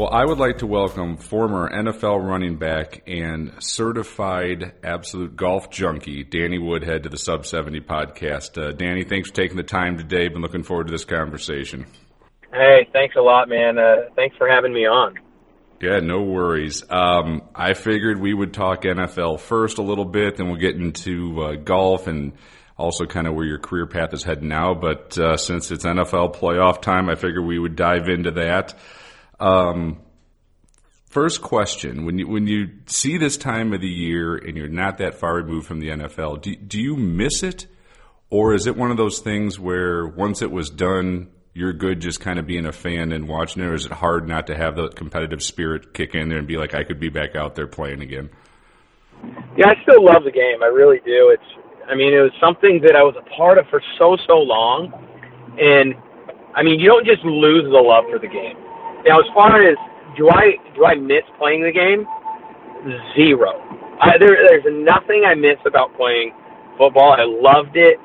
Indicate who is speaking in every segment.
Speaker 1: Well, I would like to welcome former NFL running back and certified absolute golf junkie, Danny Woodhead, to the Sub 70 podcast. Uh, Danny, thanks for taking the time today. Been looking forward to this conversation.
Speaker 2: Hey, thanks a lot, man. Uh, thanks for having me on.
Speaker 1: Yeah, no worries. Um, I figured we would talk NFL first a little bit, then we'll get into uh, golf and also kind of where your career path is heading now. But uh, since it's NFL playoff time, I figured we would dive into that. Um, first question: When you when you see this time of the year and you're not that far removed from the NFL, do, do you miss it, or is it one of those things where once it was done, you're good just kind of being a fan and watching it, or is it hard not to have the competitive spirit kick in there and be like, I could be back out there playing again?
Speaker 2: Yeah, I still love the game. I really do. It's, I mean, it was something that I was a part of for so so long, and I mean, you don't just lose the love for the game. Now, as far as do I do I miss playing the game? Zero. I, there, there's nothing I miss about playing football. I loved it,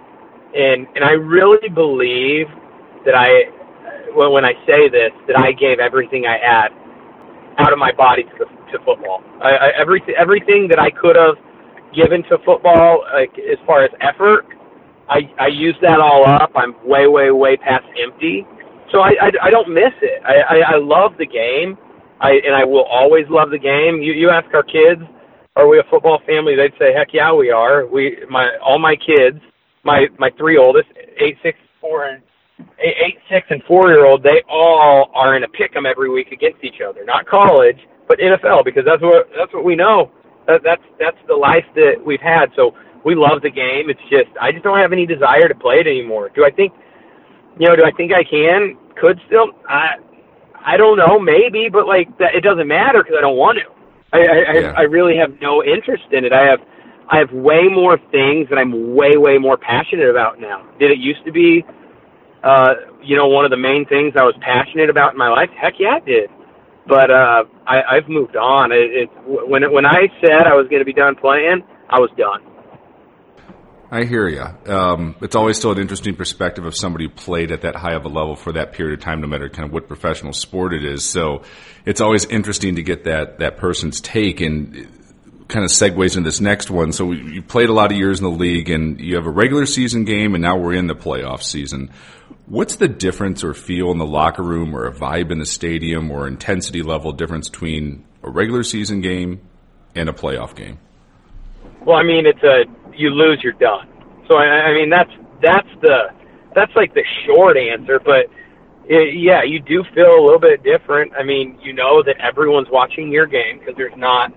Speaker 2: and and I really believe that I, when when I say this, that I gave everything I had out of my body to the, to football. I, I, everything everything that I could have given to football, like as far as effort, I I used that all up. I'm way way way past empty, so I I, I don't miss it. I, I I love the game. I and I will always love the game. You you ask our kids, are we a football family? They'd say, heck yeah, we are. We my all my kids, my my three oldest, eight six four and eight, eight six and four year old, they all are in a pick 'em every week against each other. Not college, but NFL because that's what that's what we know. That, that's that's the life that we've had. So we love the game. It's just I just don't have any desire to play it anymore. Do I think you know? Do I think I can? Could still? I I don't know. Maybe, but like that, it doesn't matter because I don't want to. I I,
Speaker 1: Yeah.
Speaker 2: I I really have no interest in it. I have I have way more things that I'm way way more passionate about now. Did it used to be? uh, you know, one of the main things I was passionate about in my life? Heck yeah, it did. But uh, I, I've moved on. It, it when it, when I said I was going to be done playing, I was done.
Speaker 1: I hear you. Um, it's always still an interesting perspective of somebody who played at that high of a level for that period of time, no matter kind of what professional sport it is. So it's always interesting to get that that person's take and kind of segues into this next one. So you played a lot of years in the league, and you have a regular season game, and now we're in the playoff season. What's the difference or feel in the locker room, or a vibe in the stadium, or intensity level difference between a regular season game and a playoff game?
Speaker 2: Well, I mean, it's a you lose, you're done. So I, I mean, that's that's the that's like the short answer. But it, yeah, you do feel a little bit different. I mean, you know that everyone's watching your game because there's not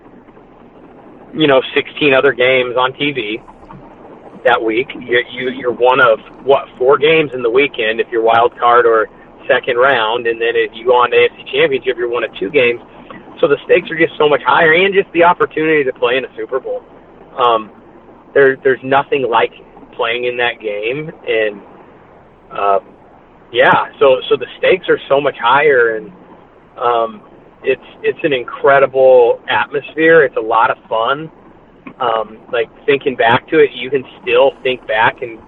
Speaker 2: you know 16 other games on TV that week. You, you you're one of what four games in the weekend if you're wild card or second round, and then if you go on to AFC Championship, you're one of two games. So the stakes are just so much higher, and just the opportunity to play in a Super Bowl. Um, there, there's nothing like playing in that game, and uh, yeah, so so the stakes are so much higher, and um, it's it's an incredible atmosphere. It's a lot of fun. Um, like thinking back to it, you can still think back and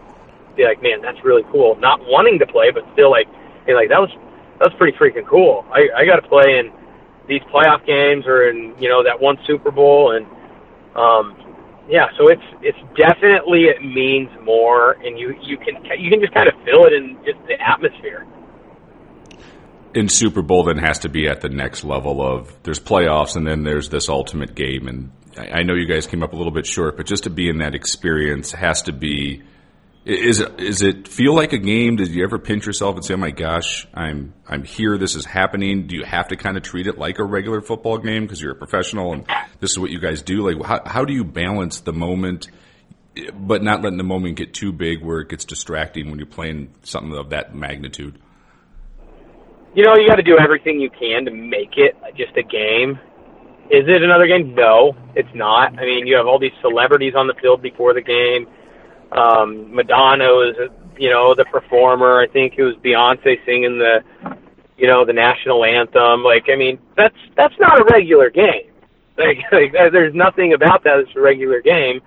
Speaker 2: be like, man, that's really cool. Not wanting to play, but still like, be like that was that was pretty freaking cool. I I got to play in these playoff games or in you know that one Super Bowl and um, yeah, so it's it's definitely it means more, and you you can you can just kind of feel it in just the atmosphere.
Speaker 1: in Super Bowl then has to be at the next level of there's playoffs and then there's this ultimate game and I, I know you guys came up a little bit short, but just to be in that experience has to be is it is it feel like a game? Did you ever pinch yourself and say, "Oh my gosh, I'm I'm here. This is happening"? Do you have to kind of treat it like a regular football game because you're a professional and this is what you guys do? Like, how how do you balance the moment, but not letting the moment get too big where it gets distracting when you're playing something of that magnitude?
Speaker 2: You know, you got to do everything you can to make it just a game, is it another game? No, it's not. I mean, you have all these celebrities on the field before the game. Um, Madonna was, you know, the performer. I think it was Beyonce singing the, you know, the national anthem. Like, I mean, that's that's not a regular game. Like, like there's nothing about that that's a regular game.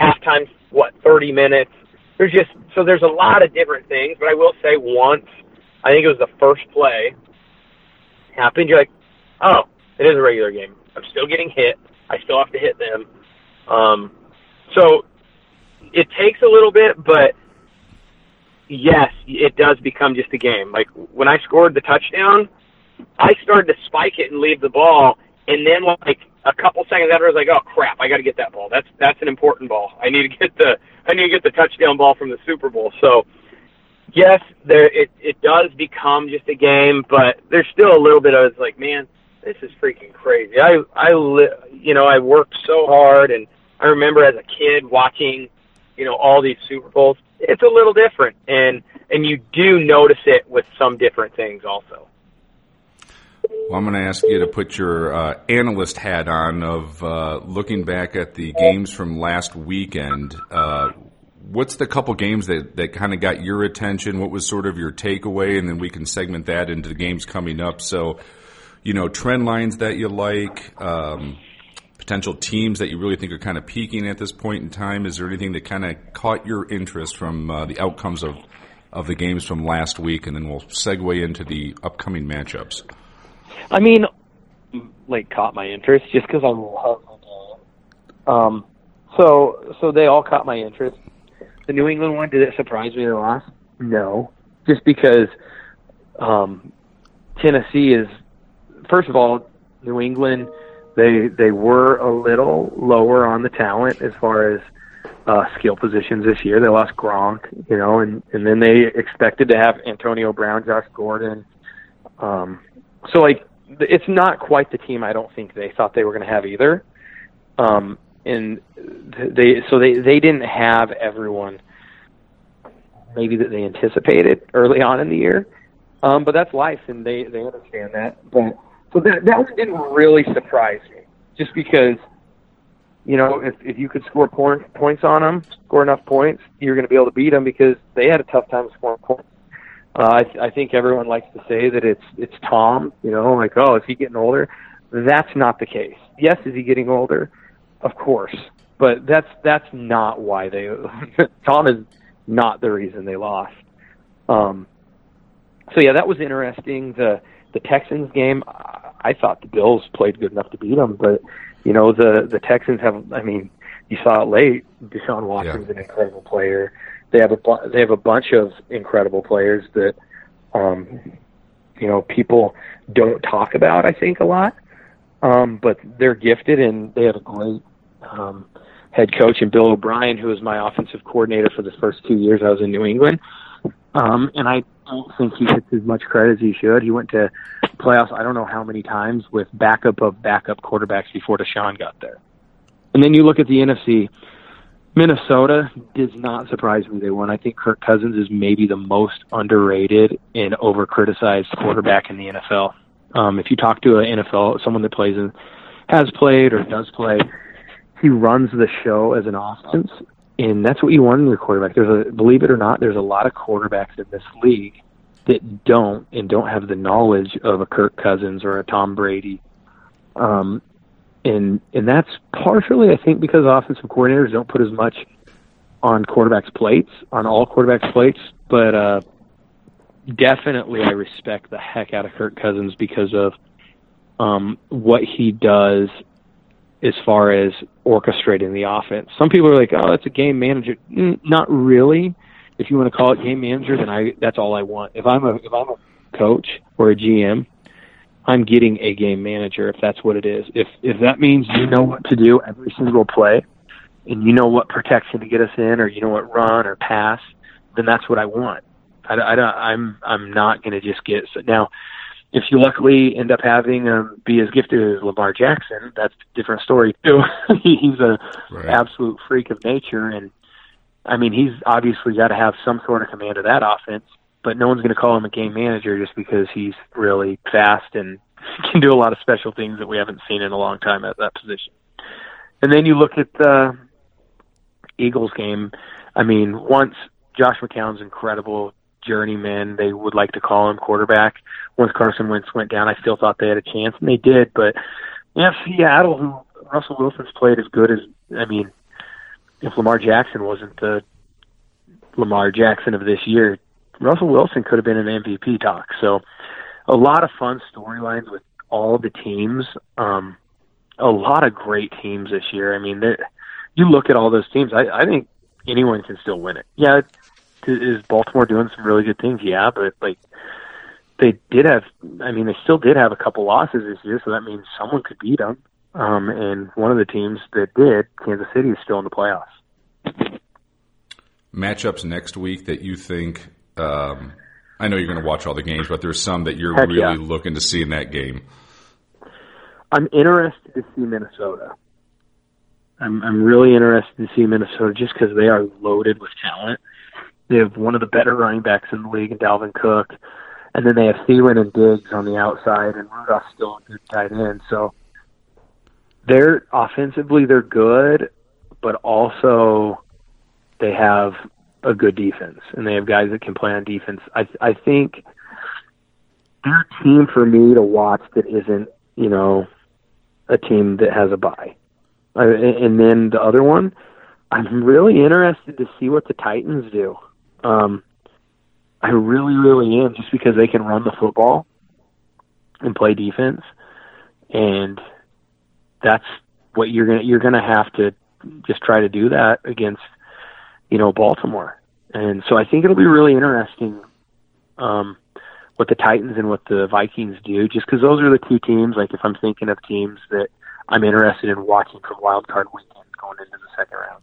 Speaker 2: Halftime, what, 30 minutes? There's just so there's a lot of different things. But I will say, once I think it was the first play happened, you're like, oh, it is a regular game. I'm still getting hit. I still have to hit them. Um, so it takes a little bit, but yes, it does become just a game. Like when I scored the touchdown, I started to spike it and leave the ball, and then like a couple seconds after, I was like, "Oh crap, I got to get that ball. That's that's an important ball. I need to get the I need to get the touchdown ball from the Super Bowl." So yes, there it it does become just a game, but there's still a little bit of like, man, this is freaking crazy. I I li- you know I worked so hard, and I remember as a kid watching, you know, all these Super Bowls. It's a little different, and and you do notice it with some different things also.
Speaker 1: Well, I'm going to ask you to put your uh, analyst hat on of uh, looking back at the games from last weekend. Uh, what's the couple games that, that kind of got your attention? What was sort of your takeaway? And then we can segment that into the games coming up. So, you know, trend lines that you like, um, potential teams that you really think are kind of peaking at this point in time. Is there anything that kind of caught your interest from uh, the outcomes of, of the games from last week? And then we'll segue into the upcoming matchups.
Speaker 3: I mean, like caught my interest just because I love the Um, so so they all caught my interest. The New England one did it surprise me they lost? No, just because um, Tennessee is first of all New England. They they were a little lower on the talent as far as uh, skill positions this year. They lost Gronk, you know, and and then they expected to have Antonio Brown, Josh Gordon. Um, so like it's not quite the team I don't think they thought they were going to have either. Um, and they so they they didn't have everyone maybe that they anticipated early on in the year. Um, but that's life, and they they understand that. But so that that one didn't really surprise me, just because you know if if you could score point, points on them, score enough points, you're going to be able to beat them because they had a tough time scoring points. Uh, I, I think everyone likes to say that it's it's Tom. You know, like oh, is he getting older? That's not the case. Yes, is he getting older? Of course, but that's that's not why they. Tom is not the reason they lost. Um, so yeah, that was interesting. The the Texans game, I thought the Bills played good enough to beat them, but you know the the Texans have. I mean, you saw it late. Deshaun Watson's yeah. an incredible player they have a they have a bunch of incredible players that um, you know people don't talk about. I think a lot, um, but they're gifted and they have a great um, head coach and Bill O'Brien, who was my offensive coordinator for the first two years I was in New England. Um, and I don't think he gets as much credit as he should. He went to playoffs I don't know how many times with backup of backup quarterbacks before Deshaun got there. And then you look at the NFC Minnesota does not surprise me. They won. I think Kirk Cousins is maybe the most underrated and over criticized quarterback in the NFL. Um, if you talk to an NFL, someone that plays and has played or does play, he runs the show as an offense, and that's what you want in your quarterback. There's a believe it or not, there's a lot of quarterbacks in this league that don't and don't have the knowledge of a Kirk Cousins or a Tom Brady. Um, and and that's partially I think because offensive coordinators don't put as much on quarterbacks' plates, on all quarterbacks' plates, but uh, definitely I respect the heck out of Kirk Cousins because of um, what he does as far as orchestrating the offense. Some people are like, "Oh, that's a game manager." Not really. If you want to call it game manager, then I that's all I want. If I'm a if I'm a coach or a GM, I'm getting a game manager if that's what it is. If if that means you know what to do every single play, and you know what protection to get us in, or you know what run or pass, then that's what I want. I, I, don't, I'm I'm not going to just get so now. If you luckily end up having um, be as gifted as Lamar Jackson, that's a different story too. he's a right. absolute freak of nature, and I mean he's obviously got to have some sort of command of that offense but no one's going to call him a game manager just because he's really fast and can do a lot of special things that we haven't seen in a long time at that position. And then you look at the Eagles game. I mean, once Josh McCown's incredible journeyman, they would like to call him quarterback. Once Carson Wentz went down, I still thought they had a chance, and they did. But you Seattle, who Russell Wilson's played as good as I mean, if Lamar Jackson wasn't the Lamar Jackson of this year, Russell Wilson could have been an MVP talk. So a lot of fun storylines with all the teams. Um, a lot of great teams this year. I mean, you look at all those teams. I, I think anyone can still win it. Yeah, is Baltimore doing some really good things? Yeah, but like they did have. I mean, they still did have a couple losses this year, so that means someone could beat them. Um, and one of the teams that did, Kansas City, is still in the playoffs.
Speaker 1: Matchups next week that you think um, I know you're going to watch all the games, but there's some that you're
Speaker 3: Heck
Speaker 1: really
Speaker 3: yeah.
Speaker 1: looking to see in that game.
Speaker 3: I'm interested to see Minnesota. I'm I'm really interested to see Minnesota just because they are loaded with talent. They have one of the better running backs in the league, in Dalvin Cook, and then they have Thielen and Diggs on the outside, and Rudolph's still a good tight end. So they're offensively they're good, but also they have a good defense, and they have guys that can play on defense. I I think their team for me to watch that isn't you know a team that has a bye. And then the other one, I'm really interested to see what the Titans do. Um, I really, really am, just because they can run the football and play defense, and that's what you're gonna you're gonna have to just try to do that against you know Baltimore. And so I think it'll be really interesting um, what the Titans and what the Vikings do, just because those are the two teams. Like if I'm thinking of teams that I'm interested in watching from Wild Card Weekend going into the second round.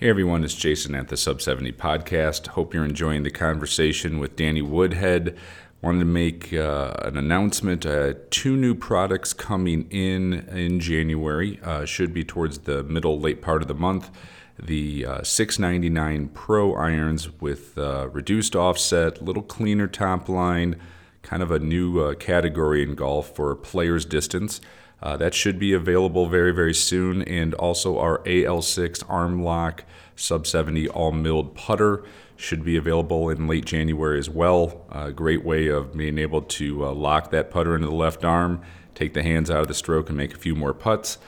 Speaker 1: Hey everyone, it's Jason at the Sub 70 Podcast. Hope you're enjoying the conversation with Danny Woodhead. Wanted to make uh, an announcement. Uh, two new products coming in in January. Uh, should be towards the middle, late part of the month. The uh, 699 Pro irons with uh, reduced offset, little cleaner top line, kind of a new uh, category in golf for players distance. Uh, that should be available very, very soon. And also our AL6 arm lock sub 70 all milled putter should be available in late January as well. A great way of being able to uh, lock that putter into the left arm, take the hands out of the stroke, and make a few more putts.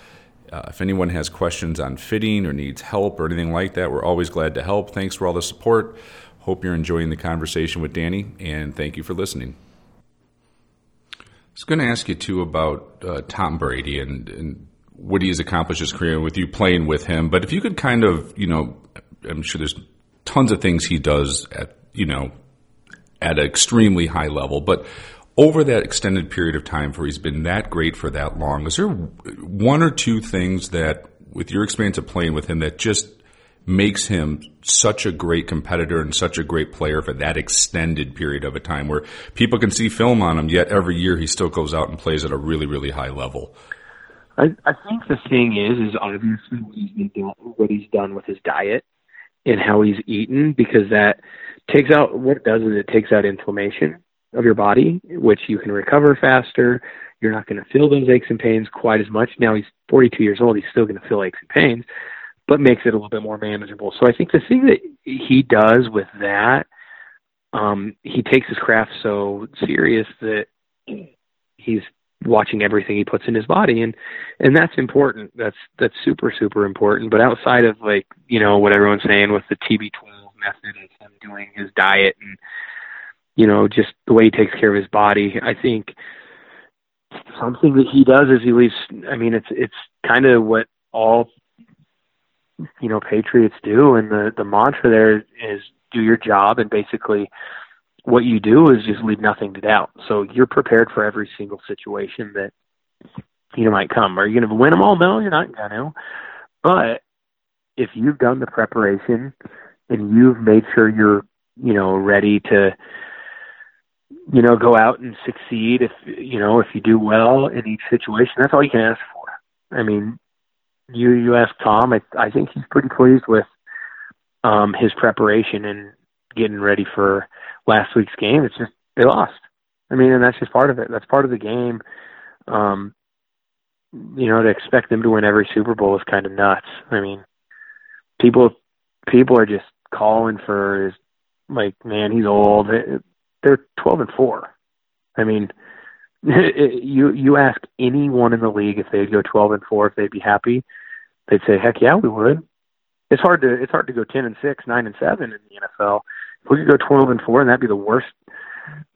Speaker 1: Uh, if anyone has questions on fitting or needs help or anything like that, we're always glad to help. Thanks for all the support. Hope you're enjoying the conversation with Danny, and thank you for listening. I was going to ask you too about uh, Tom Brady and, and what he has accomplished his career with you playing with him. But if you could kind of, you know, I'm sure there's tons of things he does at, you know, at an extremely high level, but over that extended period of time for he's been that great for that long, is there one or two things that, with your experience of playing with him, that just makes him such a great competitor and such a great player for that extended period of a time where people can see film on him, yet every year he still goes out and plays at a really, really high level?
Speaker 3: I, I think the thing is, is obviously what he's been doing, what he's done with his diet and how he's eaten, because that takes out what it does is it takes out inflammation of your body, which you can recover faster. You're not going to feel those aches and pains quite as much. Now he's 42 years old; he's still going to feel aches and pains, but makes it a little bit more manageable. So I think the thing that he does with that, um, he takes his craft so serious that he's watching everything he puts in his body and and that's important that's that's super super important but outside of like you know what everyone's saying with the TB12 method and him doing his diet and you know just the way he takes care of his body I think something that he does is he leaves I mean it's it's kind of what all you know patriots do and the the mantra there is do your job and basically what you do is just leave nothing to doubt. So you're prepared for every single situation that you know might come. Are you going to win them all? No, you're not going to. But if you've done the preparation and you've made sure you're you know ready to you know go out and succeed, if you know if you do well in each situation, that's all you can ask for. I mean, you ask Tom, I I think he's pretty pleased with um his preparation and getting ready for last week's game. It's just they lost, I mean, and that's just part of it. That's part of the game. Um, you know, to expect them to win every Super Bowl is kind of nuts. I mean, people people are just calling for his like, man, he's old. They're twelve and four. I mean, you you ask anyone in the league if they'd go twelve and four if they'd be happy, they'd say, heck yeah, we would. It's hard to it's hard to go ten and six, nine and seven in the NFL. If we could go twelve and four, and that'd be the worst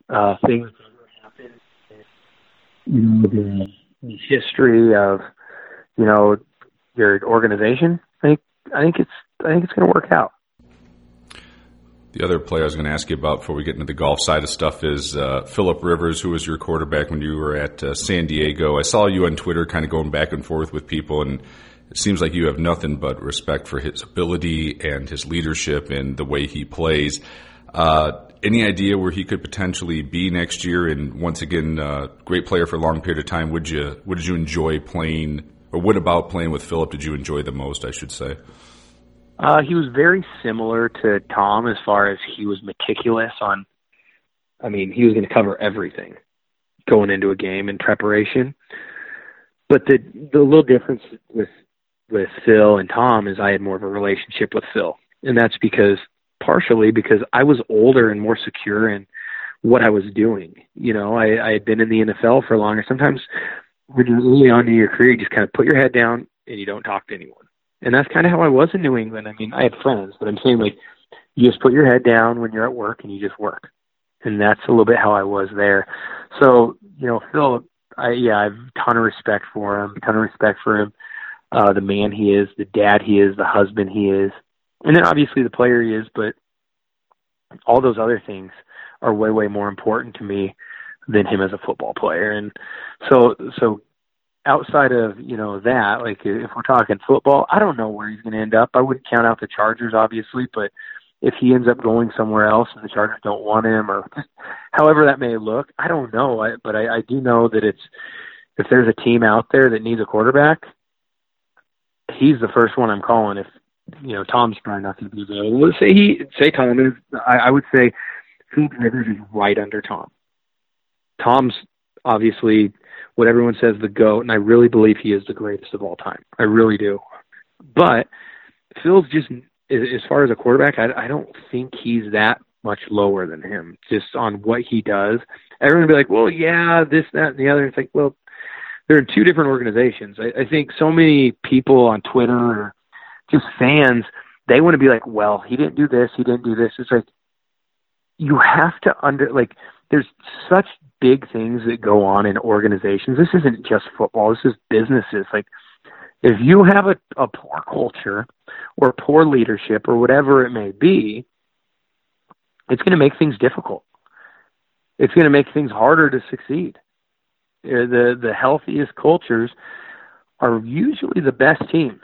Speaker 3: uh, thing that's ever happened. You know, the, the history of you know your organization. I think I think it's I think it's going to work out.
Speaker 1: The other player I was going to ask you about before we get into the golf side of stuff is uh, Philip Rivers, who was your quarterback when you were at uh, San Diego. I saw you on Twitter kind of going back and forth with people, and it seems like you have nothing but respect for his ability and his leadership and the way he plays. Uh, any idea where he could potentially be next year? And once again, uh, great player for a long period of time. Would you what did you enjoy playing, or what about playing with Philip did you enjoy the most? I should say.
Speaker 3: Uh, he was very similar to Tom as far as he was meticulous on. I mean, he was going to cover everything going into a game in preparation. But the the little difference with with Phil and Tom is I had more of a relationship with Phil, and that's because partially because I was older and more secure in what I was doing. You know, I, I had been in the NFL for longer. Sometimes when you're early on in your career, you just kind of put your head down and you don't talk to anyone. And that's kind of how I was in New England. I mean, I had friends, but I'm saying like you just put your head down when you're at work and you just work. And that's a little bit how I was there. So, you know, Phil, I, yeah, I have a ton of respect for him, a ton of respect for him, uh, the man he is, the dad he is, the husband he is, and then obviously the player he is, but all those other things are way, way more important to me than him as a football player. And so, so outside of you know that, like if we're talking football, I don't know where he's going to end up. I wouldn't count out the Chargers, obviously, but if he ends up going somewhere else and the Chargers don't want him, or however that may look, I don't know. I, but I, I do know that it's if there's a team out there that needs a quarterback, he's the first one I'm calling. If you know Tom's probably not going to be available, let's say he say Tom is. I, I would say Philip Rivers is right under Tom. Tom's obviously what everyone says the GOAT, and I really believe he is the greatest of all time. I really do. But Phil's just, as far as a quarterback, I, I don't think he's that much lower than him just on what he does. Everyone be like, well, yeah, this, that, and the other. It's like, well, they're in two different organizations. I, I think so many people on Twitter or just fans, they want to be like, well, he didn't do this, he didn't do this. It's like, you have to under, like, there's such big things that go on in organizations. This isn't just football. This is businesses. Like if you have a, a poor culture or poor leadership or whatever it may be, it's going to make things difficult. It's going to make things harder to succeed. Uh, the the healthiest cultures are usually the best teams.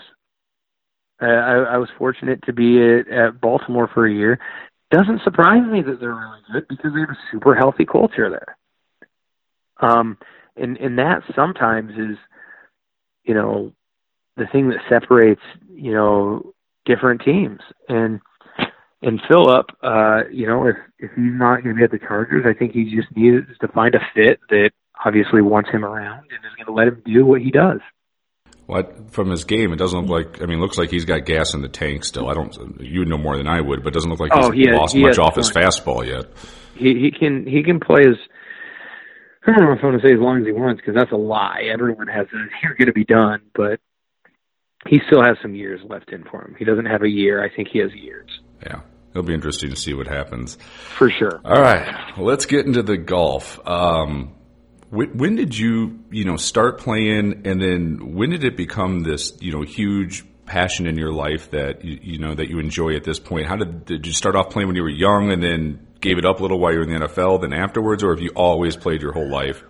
Speaker 3: Uh, I, I was fortunate to be at, at Baltimore for a year. Doesn't surprise me that they're really good because they have a super healthy culture there. Um, and and that sometimes is, you know, the thing that separates you know different teams. And and Philip, uh, you know, if if he's not going to be at the Chargers, I think he just needs to find a fit that obviously wants him around and is going to let him do what he does.
Speaker 1: What from his game, it doesn't look like. I mean, looks like he's got gas in the tank still. I don't. You know more than I would, but it doesn't look like he's
Speaker 3: oh, he has,
Speaker 1: lost
Speaker 3: he
Speaker 1: much off his fastball yet.
Speaker 3: He he can he can play as I don't know if I want to say as long as he wants because that's a lie. Everyone has a you're going to be done, but he still has some years left in for him. He doesn't have a year. I think he has years.
Speaker 1: Yeah. It'll be interesting to see what happens.
Speaker 3: For sure.
Speaker 1: All right. Let's get into the golf. Um, when, did you, you know, start playing and then when did it become this, you know, huge passion in your life that you, you know that you enjoy at this point? How did did you start off playing when you were young and then gave it up a little while you were in the NFL, then afterwards, or have you always played your whole life?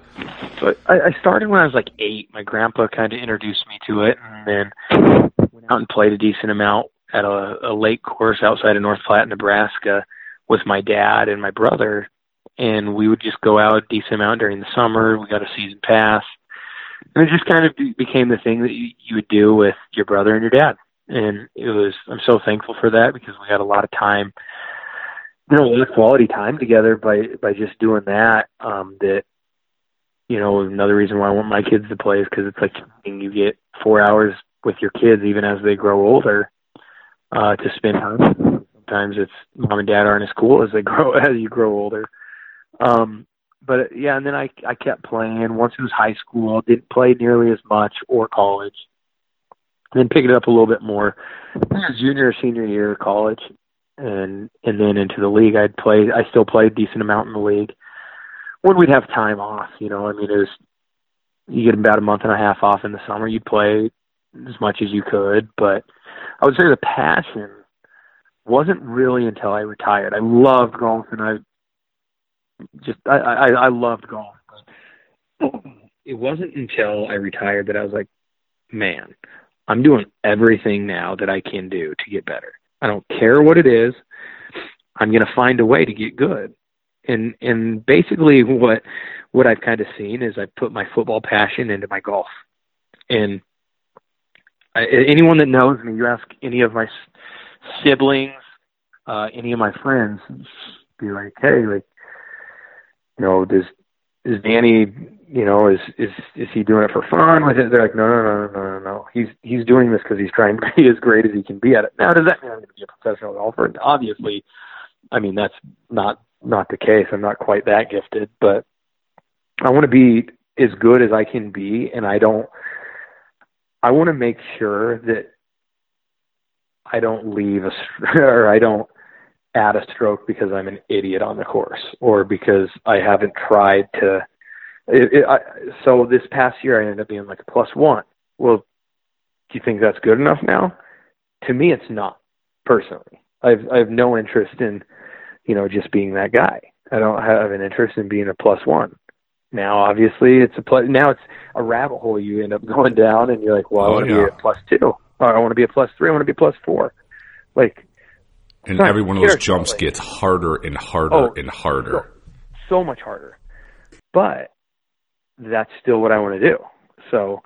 Speaker 3: So I, I started when I was like eight. My grandpa kind of introduced me to it, and then went out and played a decent amount at a, a lake course outside of North Platte, Nebraska, with my dad and my brother. And we would just go out a decent amount during the summer. We got a season pass. And it just kind of became the thing that you, you would do with your brother and your dad. And it was, I'm so thankful for that because we had a lot of time you know, a lot of quality time together by by just doing that. Um, that you know, another reason why I want my kids to play is because it's like you get four hours with your kids even as they grow older uh, to spend time. Sometimes it's mom and dad aren't as cool as they grow as you grow older. Um, but yeah, and then I I kept playing. Once it was high school, didn't play nearly as much or college. And then picked it up a little bit more. Junior, senior year of college, and and then into the league. I'd play. I still played a decent amount in the league when we'd have time off. You know, I mean, it was you get about a month and a half off in the summer. You play as much as you could, but I would say the passion wasn't really until I retired. I loved golf, and I just I I, I loved golf. It wasn't until I retired that I was like, man, I'm doing everything now that I can do to get better. I don't care what it is. I'm going to find a way to get good. And and basically what what I've kind of seen is I put my football passion into my golf. And I, anyone that knows me, you ask any of my siblings, uh, any of my friends, be like, hey, like, you know, does is Danny, you know, is is is he doing it for fun? With it, they're like, no, no, no, no, no, no. He's he's doing this because he's trying to be as great as he can be at it. Now, does that mean I'm going to be a professional golfer? And obviously, I mean that's not not the case. I'm not quite that gifted, but I want to be as good as I can be, and I don't. I want to make sure that I don't leave a or I don't add a stroke because I'm an idiot on the course or because I haven't tried to. It, it, I, so this past year I ended up being like a plus one. Well, do you think that's good enough now? To me, it's not personally. I've I have no interest in, you know, just being that guy. I don't have an interest in being a plus one. Now, obviously, it's a plus. Now it's a rabbit hole you end up going down, and you're like, well, I want to
Speaker 1: yeah.
Speaker 3: be a plus two, or I want to be a plus three, I want to be a plus four. Like
Speaker 1: And
Speaker 3: Sorry,
Speaker 1: every one of those jumps gets harder and harder
Speaker 3: Oh,
Speaker 1: and harder.
Speaker 3: so much harder. But that's still what I want to do. So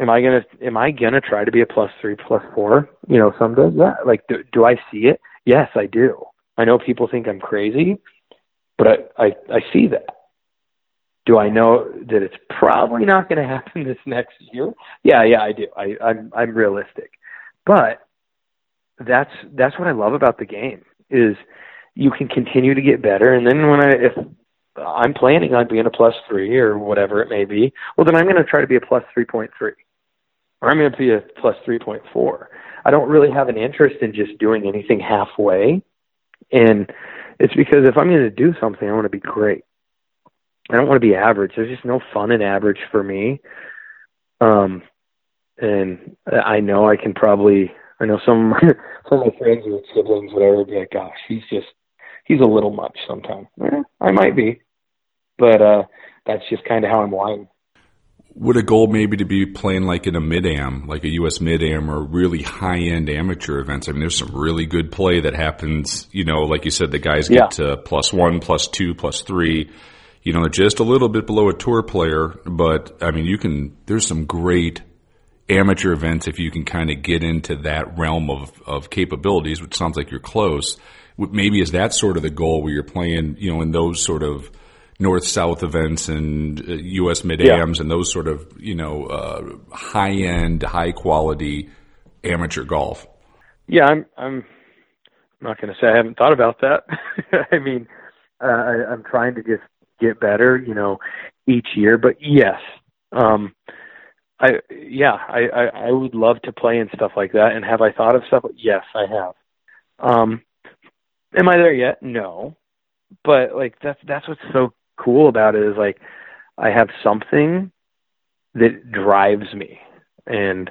Speaker 3: am I gonna am I gonna try to be a plus three, plus four? You know, someday? Yeah. Like do do I see it? Yes, I do. I know people think I'm crazy, but I, I, I see that. Do I know that it's probably not gonna happen this next year? Yeah, yeah, I do. I, I'm I'm realistic. But that's that's what I love about the game is you can continue to get better and then when I if I'm planning on being a plus three or whatever it may be, well then I'm gonna try to be a plus three point three. Or I'm gonna be a plus three point four. I don't really have an interest in just doing anything halfway. And it's because if I'm gonna do something I wanna be great. I don't want to be average. There's just no fun in average for me. Um and I know I can probably I know some some of my friends with siblings, whatever, be like, gosh, he's just he's a little much sometimes. Eh, I might be, but uh, that's just kind of how I'm wired.
Speaker 1: Would a goal maybe to be playing like in a mid am, like a U.S. mid am, or really high end amateur events? I mean, there's some really good play that happens. You know, like you said, the guys get
Speaker 3: Yeah.
Speaker 1: to plus one, plus two, plus three. You know, just a little bit below a tour player, but I mean, you can. There's some great amateur events if you can kind of get into that realm of of capabilities, which sounds like you're close. Maybe is that sort of the goal where you're playing, you know, in those sort of north south events and uh, U.S. mid ams and those sort of you know uh, high end, high quality amateur golf.
Speaker 3: Yeah, I'm I'm not going to say I haven't thought about that. I mean, uh, I, I'm trying to just get better, you know, each year. But yes, um, I yeah, I, I I would love to play in stuff like that. And have I thought of stuff? Yes, I have. Um, am I there yet? No, but like that's that's what's so cool about it is like I have something that drives me, and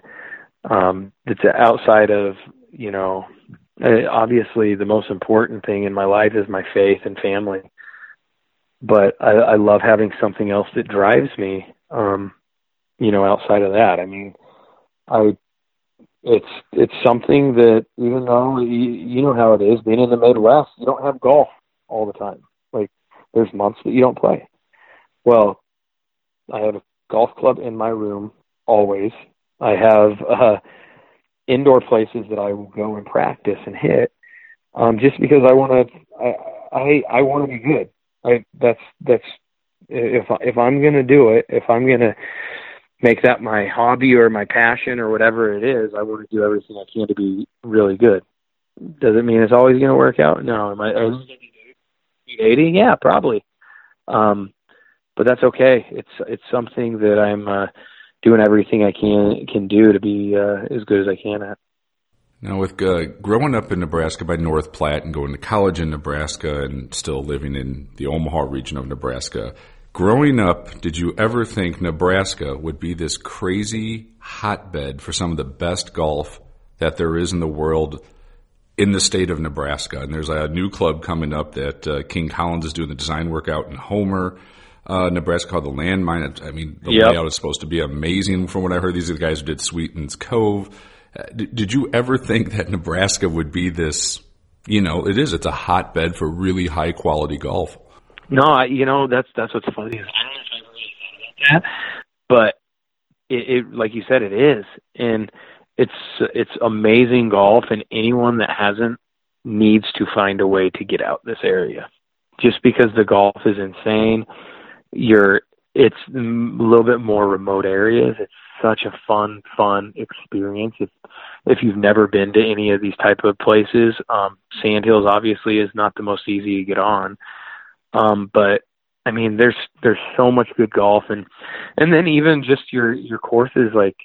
Speaker 3: um, that's outside of you know uh, obviously the most important thing in my life is my faith and family but I, I love having something else that drives me um you know outside of that i mean i it's it's something that even though you, you know how it is being in the midwest you don't have golf all the time like there's months that you don't play well i have a golf club in my room always i have uh indoor places that I will go and practice and hit. um, just because I want to. I I, I want to be good. I that's that's if if I'm going to do it, if I'm going to make that my hobby or my passion or whatever it is, I want to do everything I can to be really good. Does it mean it's always going to work out? No. Am I? Eighty? Yeah, probably. Um, but that's okay. It's it's something that I'm uh, doing everything I can can do to be uh, as good as I can at.
Speaker 1: Now, with uh, growing up in Nebraska by North Platte and going to college in Nebraska and still living in the Omaha region of Nebraska, growing up, did you ever think Nebraska would be this crazy hotbed for some of the best golf that there is in the world in the state of Nebraska? And there's a new club coming up that uh, King Collins is doing the design work out in Homer. Uh, Nebraska called the Landmand. I mean, the
Speaker 3: Yep.
Speaker 1: layout is supposed to be amazing from what I heard. These are the guys who did Sweetens Cove. Uh, did, did you ever think that Nebraska would be this? You know, it is. It's a hotbed for really high quality golf.
Speaker 3: No, I, you know that's that's what's funny. I don't know if I really thought about that, but it, it, like you said, it is, and it's it's amazing golf, and anyone that hasn't needs to find a way to get out this area. Just because the golf is insane, you're it's a little bit more remote areas. It's such a fun, fun experience. If if you've never been to any of these type of places, um, Sand Hills obviously is not the most easy to get on. Um, but I mean, there's there's so much good golf, and and then even just your your courses like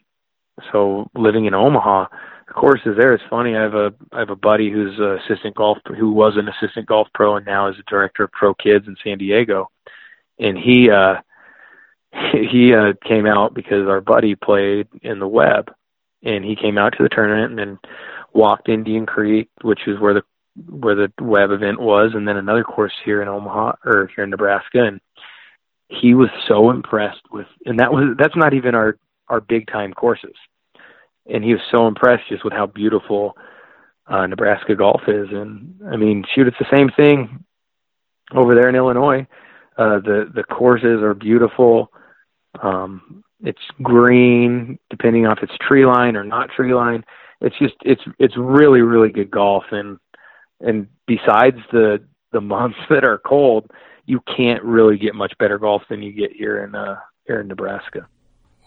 Speaker 3: so living in Omaha, the courses there. It's funny. I have a I have a buddy who's a assistant golf who was an assistant golf pro and now is a director of pro kids in San Diego, and he uh he uh came out because our buddy played in the web, and he came out to the tournament and then walked Indian Creek, which is where the where the web event was, and then another course here in Omaha or here in Nebraska, and he was so impressed with, and that was that's not even our our big time courses, and he was so impressed just with how beautiful uh, Nebraska golf is, and I mean, shoot, it's the same thing over there in Illinois. Uh, the the courses are beautiful. Um, it's green, depending on if it's tree line or not tree line. It's just it's it's really really good golf, and and besides the the months that are cold, you can't really get much better golf than you get here in uh here in Nebraska.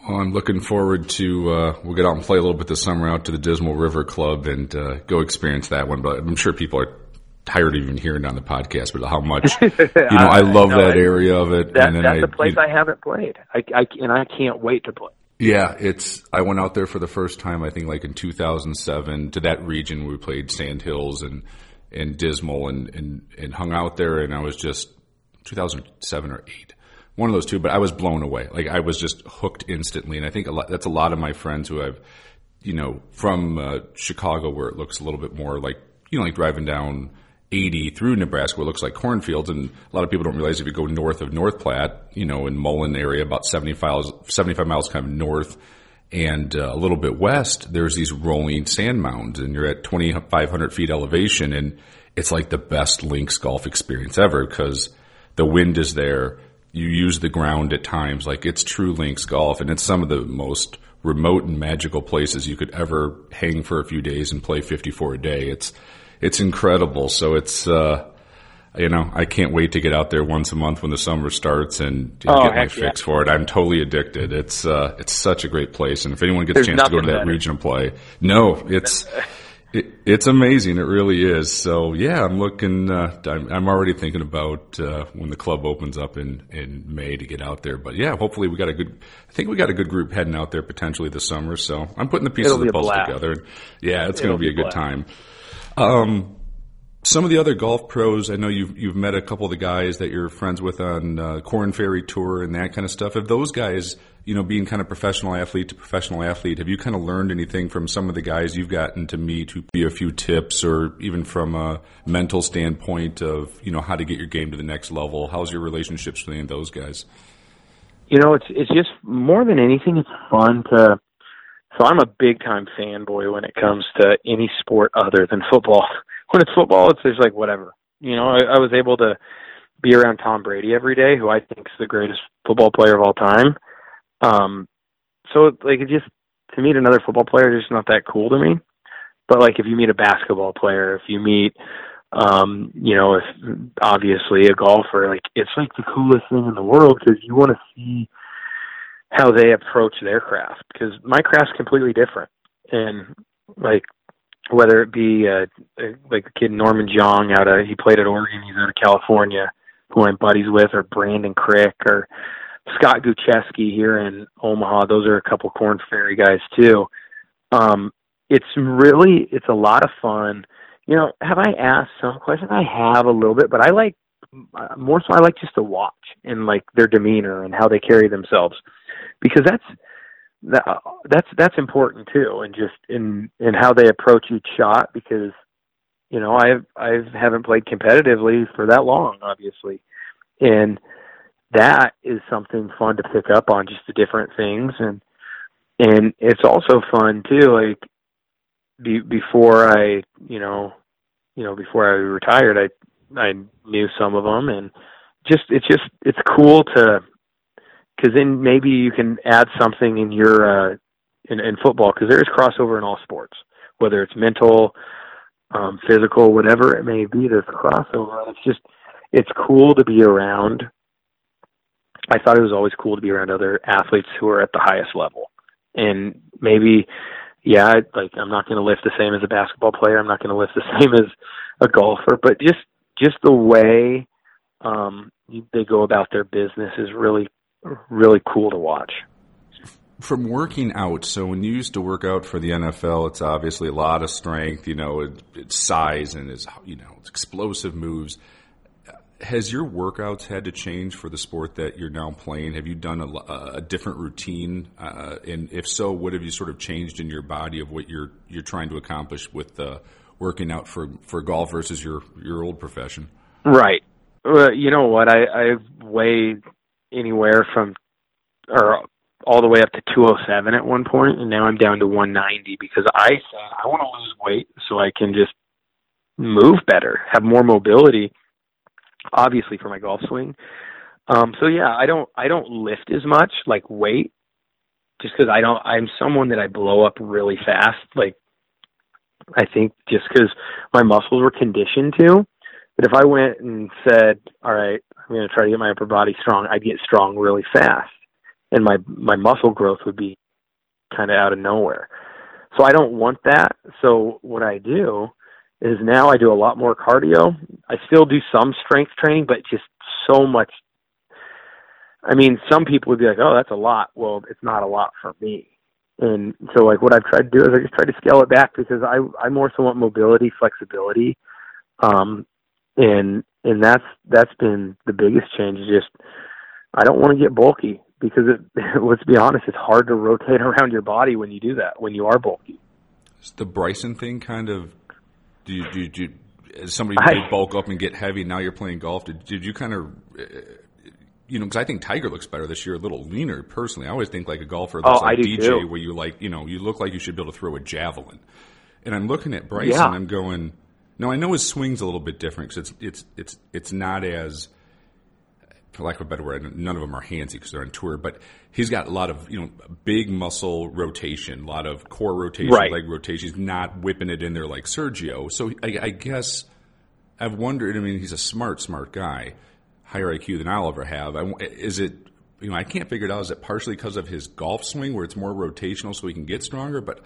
Speaker 1: Well, I'm looking forward to uh, we'll get out and play a little bit this summer out to the Dismal River Club and uh, go experience that one. But I'm sure people are tired of even hearing on the podcast, but how much you know I love
Speaker 3: No,
Speaker 1: that
Speaker 3: it-
Speaker 1: area of it.
Speaker 3: That, that's
Speaker 1: I,
Speaker 3: a place
Speaker 1: you-
Speaker 3: I haven't played. I, I and I can't wait to play.
Speaker 1: Yeah, it's. I went out there for the first time. I think like in 2007 to that region. We played Sand Hills and and Dismal and and and hung out there. And I was just 2007 or eight, one of those two. But I was blown away. Like I was just hooked instantly. And I think a lot, that's a lot of my friends who I've, you know, from uh, Chicago where it looks a little bit more like you know like driving down 80 through Nebraska, where it looks like cornfields. And a lot of people don't realize if you go north of North Platte, you know, in Mullen area, about 75 miles, 75 miles kind of north and uh, a little bit west, there's these rolling sand mounds and you're at 2,500 feet elevation. And it's like the best links golf experience ever because the wind is there. You use the ground at times. Like it's true links golf and it's some of the most remote and magical places you could ever hang for a few days and play 54 a day. It's, it's incredible. So it's, uh, you know, I can't wait to get out there once a month when the summer starts and,
Speaker 3: Oh,
Speaker 1: get my
Speaker 3: yeah.
Speaker 1: fix for it. I'm totally addicted. It's, uh, it's such a great place. And if anyone gets
Speaker 3: There's
Speaker 1: a chance to go to that
Speaker 3: better.
Speaker 1: region and play, no, it's, it, it's amazing. It really is. So yeah, I'm looking, uh, I'm, I'm already thinking about, uh, when the club opens up in, in May to get out there. But yeah, hopefully we got a good, I think we got a good group heading out there potentially this summer. So I'm putting the pieces of the puzzle
Speaker 3: blast.
Speaker 1: together. Yeah, it's going to be a
Speaker 3: be a
Speaker 1: good time. Um, some of the other golf pros, I know you've you've met a couple of the guys that you're friends with on uh, Corn Ferry Tour and that kind of stuff. Have those guys, you know, being kind of professional athlete to professional athlete, have you kind of learned anything from some of the guys you've gotten to meet who be a few tips or even from a mental standpoint of, you know, how to get your game to the next level? How's your relationships with any of those guys?
Speaker 3: you know, it's it's just more than anything, it's fun to. So I'm a big time fanboy when it comes to any sport other than football. When it's football, it's just like whatever. You know, I, I was able to be around Tom Brady every day, who I think is the greatest football player of all time. Um, so like it just to meet another football player is just not that cool to me. But like if you meet a basketball player, if you meet um, you know, if obviously a golfer, like it's like the coolest thing in the world because you want to see how they approach their craft because my craft's completely different, and like whether it be uh, like the kid Norman Xiong out of he played at Oregon, he's out of California, who I'm buddies with, or Brandon Crick, or Scott Gutschewski here in Omaha. Those are a couple Korn Ferry guys too. Um, it's really it's a lot of fun. You know, have I asked some questions? I have a little bit, but I like more so. I like just to watch and like their demeanor and how they carry themselves, because that's that uh, that's that's important too, and just in in how they approach each shot. Because you know, I've I haven't played competitively for that long, obviously, and that is something fun to pick up on, just the different things, and and it's also fun too. Like be, before I, you know, you know, before I retired, I I knew some of them, and just it's just it's cool to because then maybe you can add something in your uh, in, in football because there is crossover in all sports, whether it's mental, um, physical, whatever it may be. There's crossover. It's just it's cool to be around. I thought it was always cool to be around other athletes who are at the highest level, and maybe, yeah, like I'm not going to lift the same as a basketball player. I'm not going to lift the same as a golfer, but just just the way um, they go about their business is really really cool to watch.
Speaker 1: From working out, so when you used to work out for the NFL, it's obviously a lot of strength, you know, it, it's size and it's, you know, it's explosive moves. Has your workouts had to change for the sport that you're now playing? Have you done a, a different routine? Uh, and if so, what have you sort of changed in your body of what you're you're trying to accomplish with uh, working out for, for golf versus your your old profession?
Speaker 3: Right. Well, you know what? I I've weighed anywhere from or all the way up to 207 at one point, and now I'm down to 190 because I said I want to lose weight so I can just move better, have more mobility. Obviously, for my golf swing. Um, so yeah, I don't I don't lift as much like weight, just because I don't. I'm someone that I blow up really fast. Like I think just because my muscles were conditioned to. But if I went and said, "All right, I'm going to try to get my upper body strong," I'd get strong really fast, and my my muscle growth would be kind of out of nowhere. So I don't want that. So what I do is now I do a lot more cardio. I still do some strength training, but just so much. I mean, some people would be like, "Oh, that's a lot." Well, it's not a lot for me. And so, like, what I've tried to do is I just try to scale it back because I I more so want mobility, flexibility, um, and and that's that's been the biggest change. Is just I don't want to get bulky because it, let's be honest, it's hard to rotate around your body when you do that when you are bulky.
Speaker 1: Is the Bryson thing kind of do you do you, do you as somebody who did bulk up and get heavy? Now you're playing golf. Did, did you kind of you know, because I think Tiger looks better this year, a little leaner. Personally, I always think like a golfer that's
Speaker 3: Oh,
Speaker 1: like DJ,
Speaker 3: too.
Speaker 1: where you like, you know, you look like you should be able to throw a javelin. And I'm looking at Bryson,
Speaker 3: Yeah.
Speaker 1: I'm going. No, I know his swing's a little bit different because it's it's it's it's not as, for lack of a better word, none of them are handsy because they're on tour. But he's got a lot of you know big muscle rotation, a lot of core rotation,
Speaker 3: Right.
Speaker 1: leg rotation. He's not whipping it in there like Sergio. So I, I guess I've wondered. I mean, he's a smart, smart guy, higher IQ than I'll ever have. I, is it? You know, I can't figure it out. Is it partially because of his golf swing, where it's more rotational, so he can get stronger? But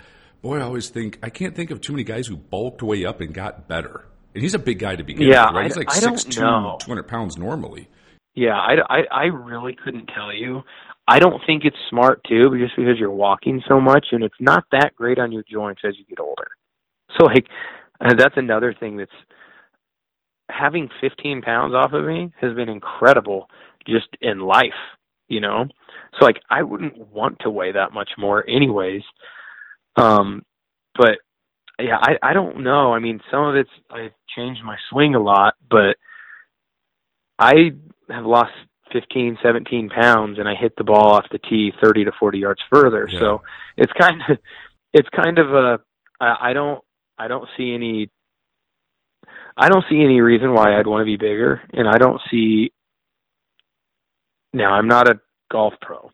Speaker 1: boy, I always think I can't think of too many guys who bulked way up and got better. And he's a big guy to begin
Speaker 3: Yeah,
Speaker 1: with, right? He's like
Speaker 3: don't
Speaker 1: 6'2",
Speaker 3: know.
Speaker 1: 200 pounds normally.
Speaker 3: Yeah, I, I, I really couldn't tell you. I don't think it's smart too, just because you're walking so much and it's not that great on your joints as you get older. So like, uh, that's another thing that's having 15 pounds off of me has been incredible just in life, you know. So like, I wouldn't want to weigh that much more, anyways. Um, but yeah, I, I don't know. I mean, some of it's I've changed my swing a lot, but I have lost 15, 17 pounds, and I hit the ball off the tee 30 to 40 yards further.
Speaker 1: Yeah.
Speaker 3: So it's kind of, it's kind of a, I, I don't, I don't see any, I don't see any reason why I'd want to be bigger, and I don't see. Now I'm not a golf pro.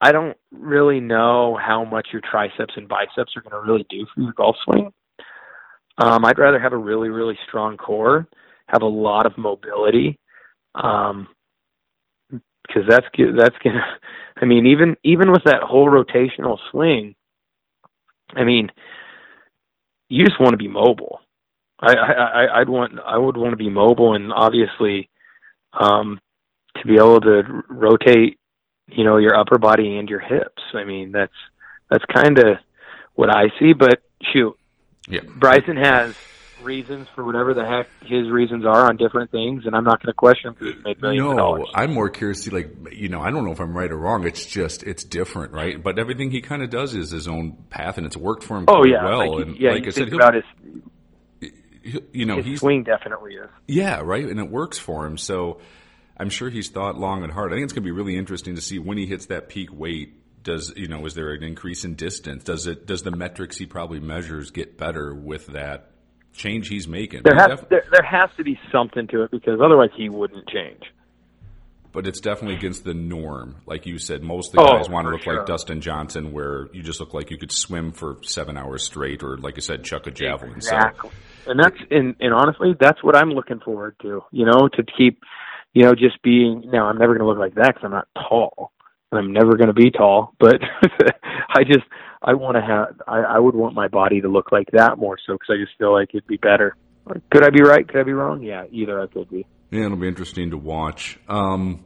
Speaker 3: I don't really know how much your triceps and biceps are going to really do for your golf swing. Um, I'd rather have a really, really strong core, have a lot of mobility, um, because that's that's gonna. I mean, even even with that whole rotational swing, I mean, you just want to be mobile. I, I, I'd want I would want to be mobile and obviously um, to be able to rotate, you know, your upper body and your hips. I mean, that's that's kind of what I see. But shoot,
Speaker 1: Yeah.
Speaker 3: Bryson has reasons for whatever the heck his reasons are on different things, and I'm not going to question him made millions of
Speaker 1: No. I'm more curious to like, you know, I don't know if I'm right or wrong. It's just, it's different, right? But everything he kind of does is his own path and it's worked for him
Speaker 3: Oh yeah,
Speaker 1: well.
Speaker 3: like,
Speaker 1: and
Speaker 3: yeah.
Speaker 1: like I said,
Speaker 3: about his,
Speaker 1: you know,
Speaker 3: his
Speaker 1: he's,
Speaker 3: swing definitely is.
Speaker 1: yeah, right. And it works for him. So I'm sure he's thought long and hard. I think it's going to be really interesting to see when he hits that peak weight. Does, you know, is there an increase in distance? Does it, does the metrics he probably measures get better with that change he's making?
Speaker 3: There has
Speaker 1: def-
Speaker 3: there, there has to be something to it because otherwise he wouldn't change.
Speaker 1: but it's definitely against the norm. Like you said, most of the
Speaker 3: Oh,
Speaker 1: guys want to look
Speaker 3: sure.
Speaker 1: like Dustin Johnson, where you just look like you could swim for seven hours straight, or like I said, chuck a javelin.
Speaker 3: Exactly. And that's and, and honestly, that's what I'm looking forward to. You know, to keep, you know, just being. Now, I'm never going to look like that because I'm not tall, and I'm never going to be tall. But I just, I want to have. I, I would want my body to look like that more so because I just feel like it'd be better. Could I be right? Could I be wrong? Yeah, either I could be.
Speaker 1: Yeah, it'll be interesting to watch. Um,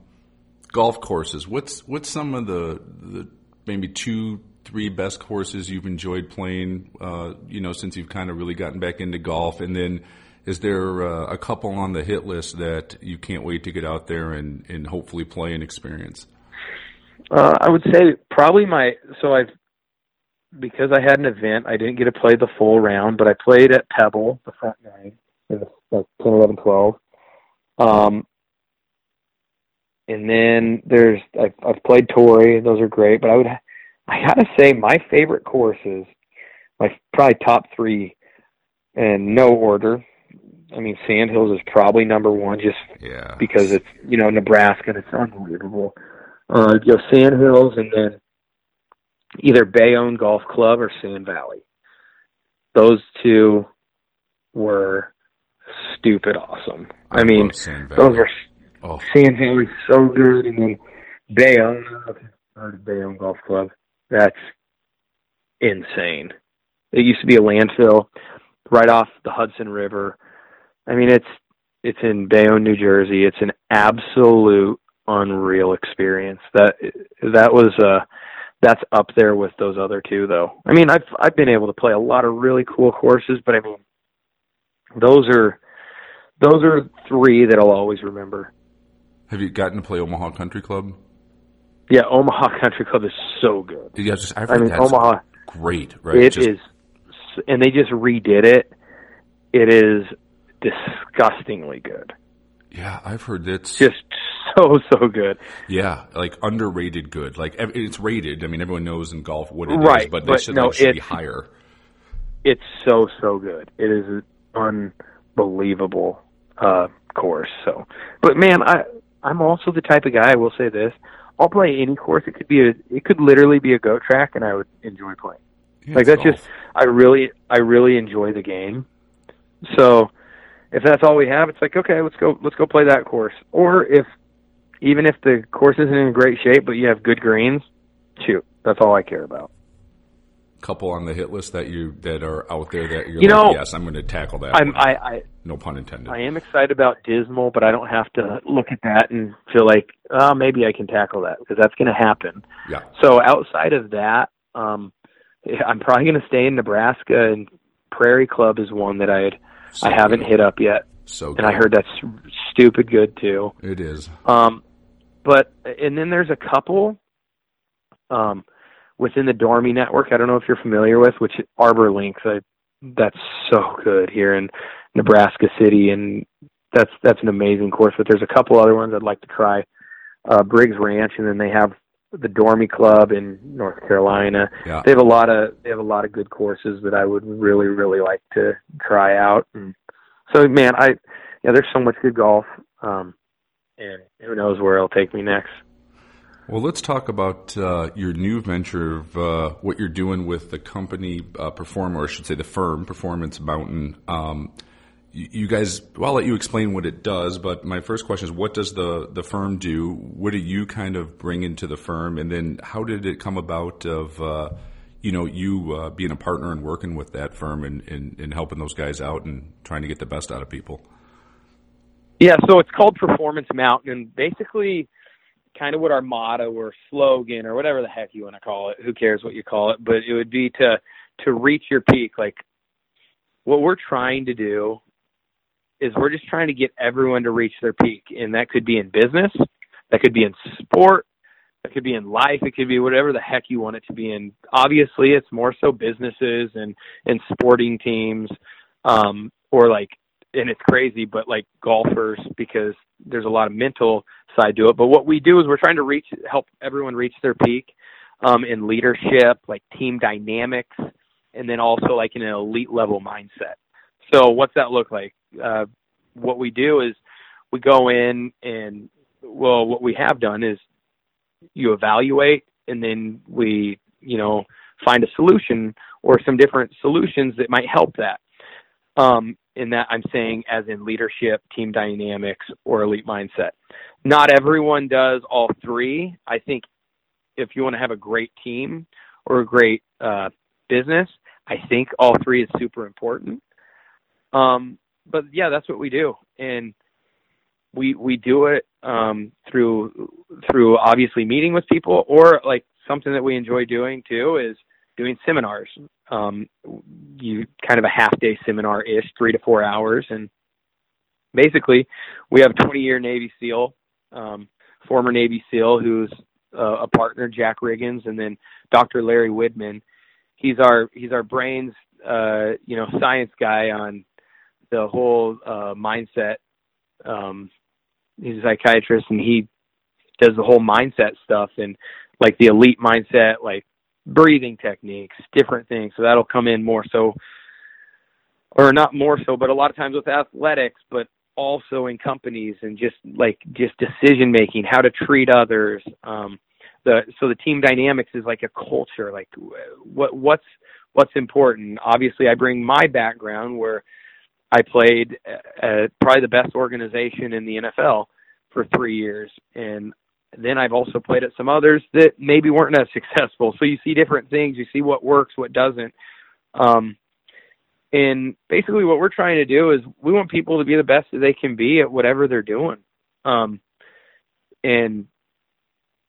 Speaker 1: golf courses. What's what's some of the the maybe two three best courses you've enjoyed playing? Uh, you know, since you've kind of really gotten back into golf, and then. Is there uh, a couple on the hit list that you can't wait to get out there and, and hopefully play and experience?
Speaker 3: Uh, I would say probably my so I've because I had an event, I didn't get to play the full round, but I played at Pebble, the front nine, in like 10, 11, 12. Um, and then there's I've, I've played Torrey; those are great. But I would I gotta say my favorite courses, my probably top three, and no order. I mean, Sand Hills is probably number one, just
Speaker 1: Yeah,
Speaker 3: because it's you know Nebraska and it's unbelievable. Uh, you know Sand Hills and then either Bayonne Golf Club or Sand Valley. Those two were stupid awesome. I, mean,
Speaker 1: Sand Valley.
Speaker 3: those were
Speaker 1: Oh,
Speaker 3: Sand Valley so good, and then Bayonne, I don't know if you've heard of Bayonne Golf Club. That's insane. It used to be a landfill right off the Hudson River. I mean, it's it's in Bayonne, New Jersey. It's an absolute unreal experience. That that was uh that's up there with those other two though. I mean, I've I've been able to play a lot of really cool courses, but I mean, those are those are three that I'll always remember.
Speaker 1: have you gotten to play Omaha Country Club?
Speaker 3: Yeah, Omaha Country Club is so good.
Speaker 1: Yeah, just
Speaker 3: I mean, Omaha,
Speaker 1: great, right?
Speaker 3: it
Speaker 1: Just-
Speaker 3: is, and they just redid it. It is disgustingly good.
Speaker 1: Yeah, I've heard that's
Speaker 3: Just so so good.
Speaker 1: yeah, like underrated good. Like it's rated. I mean, everyone knows in golf what it is,
Speaker 3: Right,
Speaker 1: but they
Speaker 3: but
Speaker 1: should,
Speaker 3: no,
Speaker 1: like, should be higher.
Speaker 3: It's so so good. It is an unbelievable uh course. So, but man, I I'm also the type of guy. I will say this: I'll play any course. It could be a it could literally be a goat track, and I would enjoy playing.
Speaker 1: Yeah,
Speaker 3: like that's
Speaker 1: golf.
Speaker 3: just I really I really enjoy the game. So if that's all we have, it's like okay, let's go let's go play that course. Or if even if the course isn't in great shape but you have good greens, shoot, that's all I care about.
Speaker 1: couple on the hit list that you that are out there that you're
Speaker 3: You
Speaker 1: like,
Speaker 3: know,
Speaker 1: yes, I'm going to tackle that.
Speaker 3: I'm. I, I
Speaker 1: no pun intended.
Speaker 3: I am excited about Dismal, but I don't have to look at that and feel like oh maybe I can tackle that because that's going to happen.
Speaker 1: yeah,
Speaker 3: So outside of that, um, I'm probably going to stay in Nebraska and Prairie Club is one that I had
Speaker 1: So
Speaker 3: I haven't
Speaker 1: good.
Speaker 3: hit up yet.
Speaker 1: So
Speaker 3: and I heard that's stupid good too.
Speaker 1: it is.
Speaker 3: Um, but and then there's a couple um, within the Dormie network. I don't know if you're familiar with which Arbor Links. I, that's so good here in Nebraska City, and that's that's an amazing course. But there's a couple other ones I'd like to try. Uh, Briggs Ranch, and then they have the Dormie Club in North Carolina.
Speaker 1: Yeah,
Speaker 3: They have a lot of they have a lot of good courses that I would really really like to try out. And so man, I yeah, there's so much good golf, um, and who knows where it'll take me next.
Speaker 1: Well, let's talk about uh, your new venture of uh, what you're doing with the company uh, Perform, or I should say the firm Performance Mountain. Um, you, guys, well, I'll let you explain what it does. But my first question is, what does the the firm do? What do you kind of bring into the firm, and then how did it come about of uh, you know you uh, being a partner and working with that firm and, and, and helping those guys out and trying to get the best out of people?
Speaker 3: Yeah, so it's called Performance Mountain, and basically kind of what our motto or slogan or whatever the heck you want to call it. Who cares what you call it? But it would be to to reach your peak. Like what we're trying to do is we're just trying to get everyone to reach their peak, and that could be in business, that could be in sport, that could be in life, it could be whatever the heck you want it to be in. Obviously, it's more so businesses and and sporting teams, um, or like and it's crazy, but like golfers because there's a lot of mental side to it. But what we do is we're trying to reach, help everyone reach their peak um, in leadership, like team dynamics, and then also like in an elite level mindset. So what's that look like? Uh, what we do is we go in and well, what we have done is you evaluate and then we, you know, find a solution or some different solutions that might help that. Um, in that I'm saying as in leadership, team dynamics, or elite mindset. Not everyone does all three. I think if you want to have a great team or a great uh, business, I think all three is super important. Um, but yeah, that's what we do, and we we do it um, through through obviously meeting with people, or like something that we enjoy doing too is doing seminars. Um, you kind of a half day seminar ish, three to four hours, and basically we have a 20 year Navy SEAL, um, former Navy SEAL who's uh, a partner, Jack Riggins, and then Dr. Larry Widman. He's our he's our brains, uh, you know, science guy on the whole uh, mindset. Um, he's a psychiatrist, and he does the whole mindset stuff and like the elite mindset, like breathing techniques, different things. So that'll come in more so, or not more so, but a lot of times with athletics, but also in companies and just like just decision making, how to treat others. Um, the so the team dynamics is like a culture. Like what what's what's important. Obviously, I bring my background where I played at probably the best organization in the NFL for three years, and then I've also played at some others that maybe weren't as successful. So you see different things, you see what works, what doesn't. Um, and basically, what we're trying to do is we want people to be the best that they can be at whatever they're doing. Um, and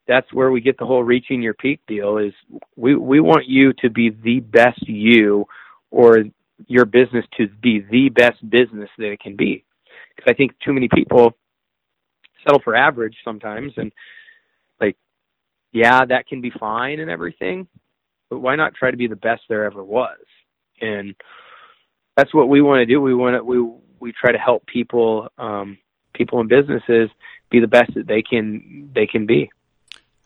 Speaker 3: that's where we get the whole reaching your peak deal is we we want you to be the best you or your business to be the best business that it can be. Because i think too many people settle for average sometimes and like yeah that can be fine and everything but why not try to be the best there ever was? And that's what we want to do. We want to we we try to help people um people in businesses be the best that they can they can be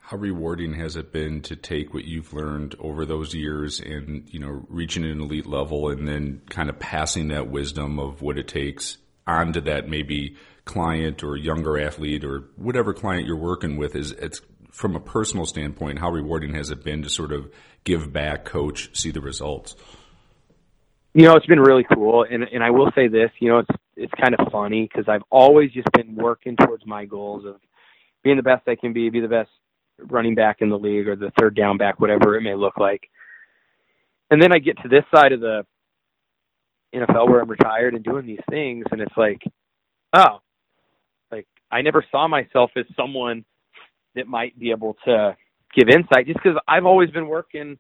Speaker 1: how rewarding has it been to take what you've learned over those years and you know reaching an elite level and then kind of passing that wisdom of what it takes onto that maybe client or younger athlete or whatever client you're working with is it's from a personal standpoint how rewarding has it been to sort of give back coach see the results?
Speaker 3: You know it's been really cool. And and I will say this you know it's it's kind of funny cuz I've always just been working towards my goals of being the best I can be be the best running back in the league or the third down back whatever it may look like and then I get to this side of the NFL where I'm retired and doing these things and it's like oh like I never saw myself as someone that might be able to give insight just because I've always been working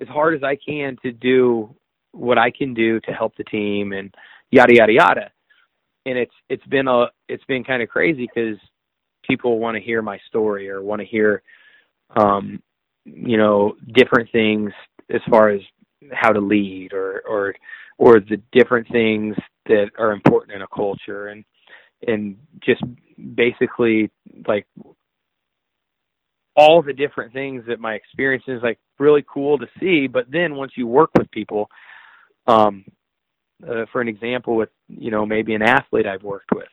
Speaker 3: as hard as I can to do what I can do to help the team and yada yada yada. And it's it's been a it's been kind of crazy because people want to hear my story or want to hear um you know different things as far as how to lead or or or the different things that are important in a culture and and just basically like all the different things that my experience is like really cool to see but then once you work with people um uh, for an example with you know maybe an athlete I've worked with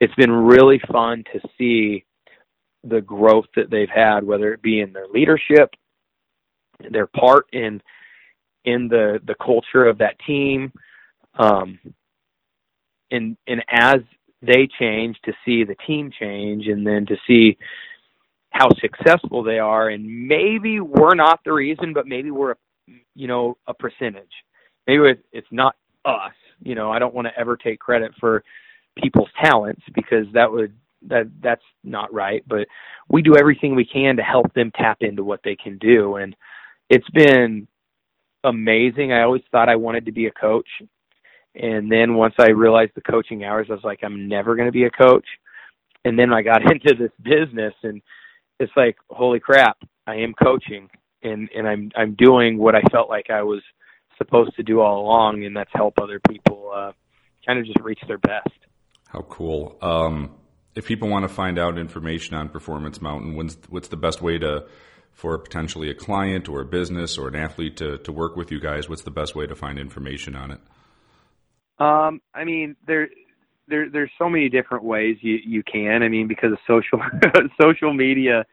Speaker 3: it's been really fun to see the growth that they've had, whether it be in their leadership, their part in in the the culture of that team, um, and and as they change, to see the team change, and then to see how successful they are, and maybe we're not the reason, but maybe we're a you know a percentage. Maybe it's not us. You know, I don't want to ever take credit for people's talents because that would that that's not right but we do everything we can to help them tap into what they can do. And it's been amazing. I always thought i wanted to be a coach. And then once i realized the coaching hours i was like i'm never going to be a coach. And then i got into this business and it's like holy crap i am coaching and and i'm i'm doing what i felt like i was supposed to do all along and that's help other people uh kind of just reach their best
Speaker 1: how cool. Um, if people want to find out information on Performance Mountain, what's the best way to for potentially a client or a business or an athlete to, to work with you guys? What's the best way to find information on it?
Speaker 3: Um, I mean, there, there, there's so many different ways you, you can. I mean, because of social, social media,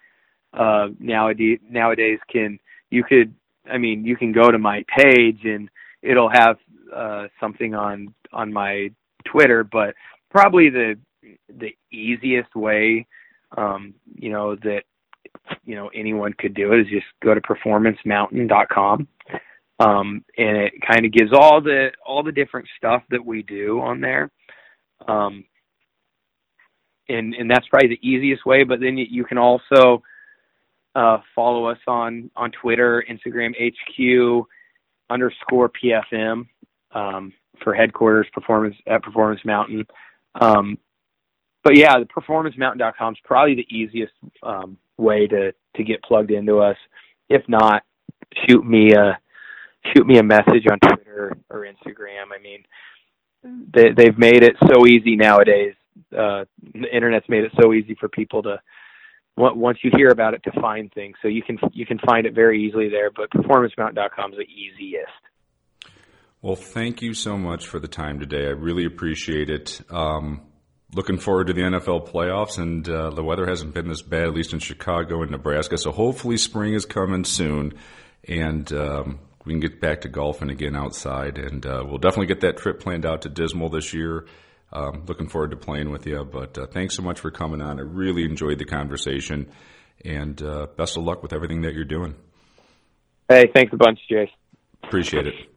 Speaker 3: uh, nowadays, nowadays can, you could, I mean, you can go to my page and it'll have, uh, something on, on my Twitter, but probably the the easiest way um, you know that you know anyone could do it is just go to performancemountain.com um, and it kind of gives all the all the different stuff that we do on there. Um, and and that's probably the easiest way but then you can also uh, follow us on on Twitter Instagram HQ underscore PFM um, for headquarters performance at Performance Mountain um, but yeah, the performancemountain.com is probably the easiest um, way to to get plugged into us. If not, shoot me a shoot me a message on Twitter or Instagram. I mean, they they've made it so easy nowadays. Uh, the internet's made it so easy for people to once you hear about it to find things. So you can you can find it very easily there. But performancemountain.com is the easiest.
Speaker 1: Well, thank you so much for the time today. I really appreciate it. Um, looking forward to the NFL playoffs, and uh, the weather hasn't been this bad, at least in Chicago and Nebraska. So hopefully, spring is coming soon, and um, we can get back to golfing again outside. And uh, we'll definitely get that trip planned out to Dismal this year. Um, looking forward to playing with you. But uh, thanks so much for coming on. I really enjoyed the conversation, and uh, best of luck with everything that you're doing.
Speaker 3: Hey, thanks a bunch, Jay.
Speaker 1: Appreciate it.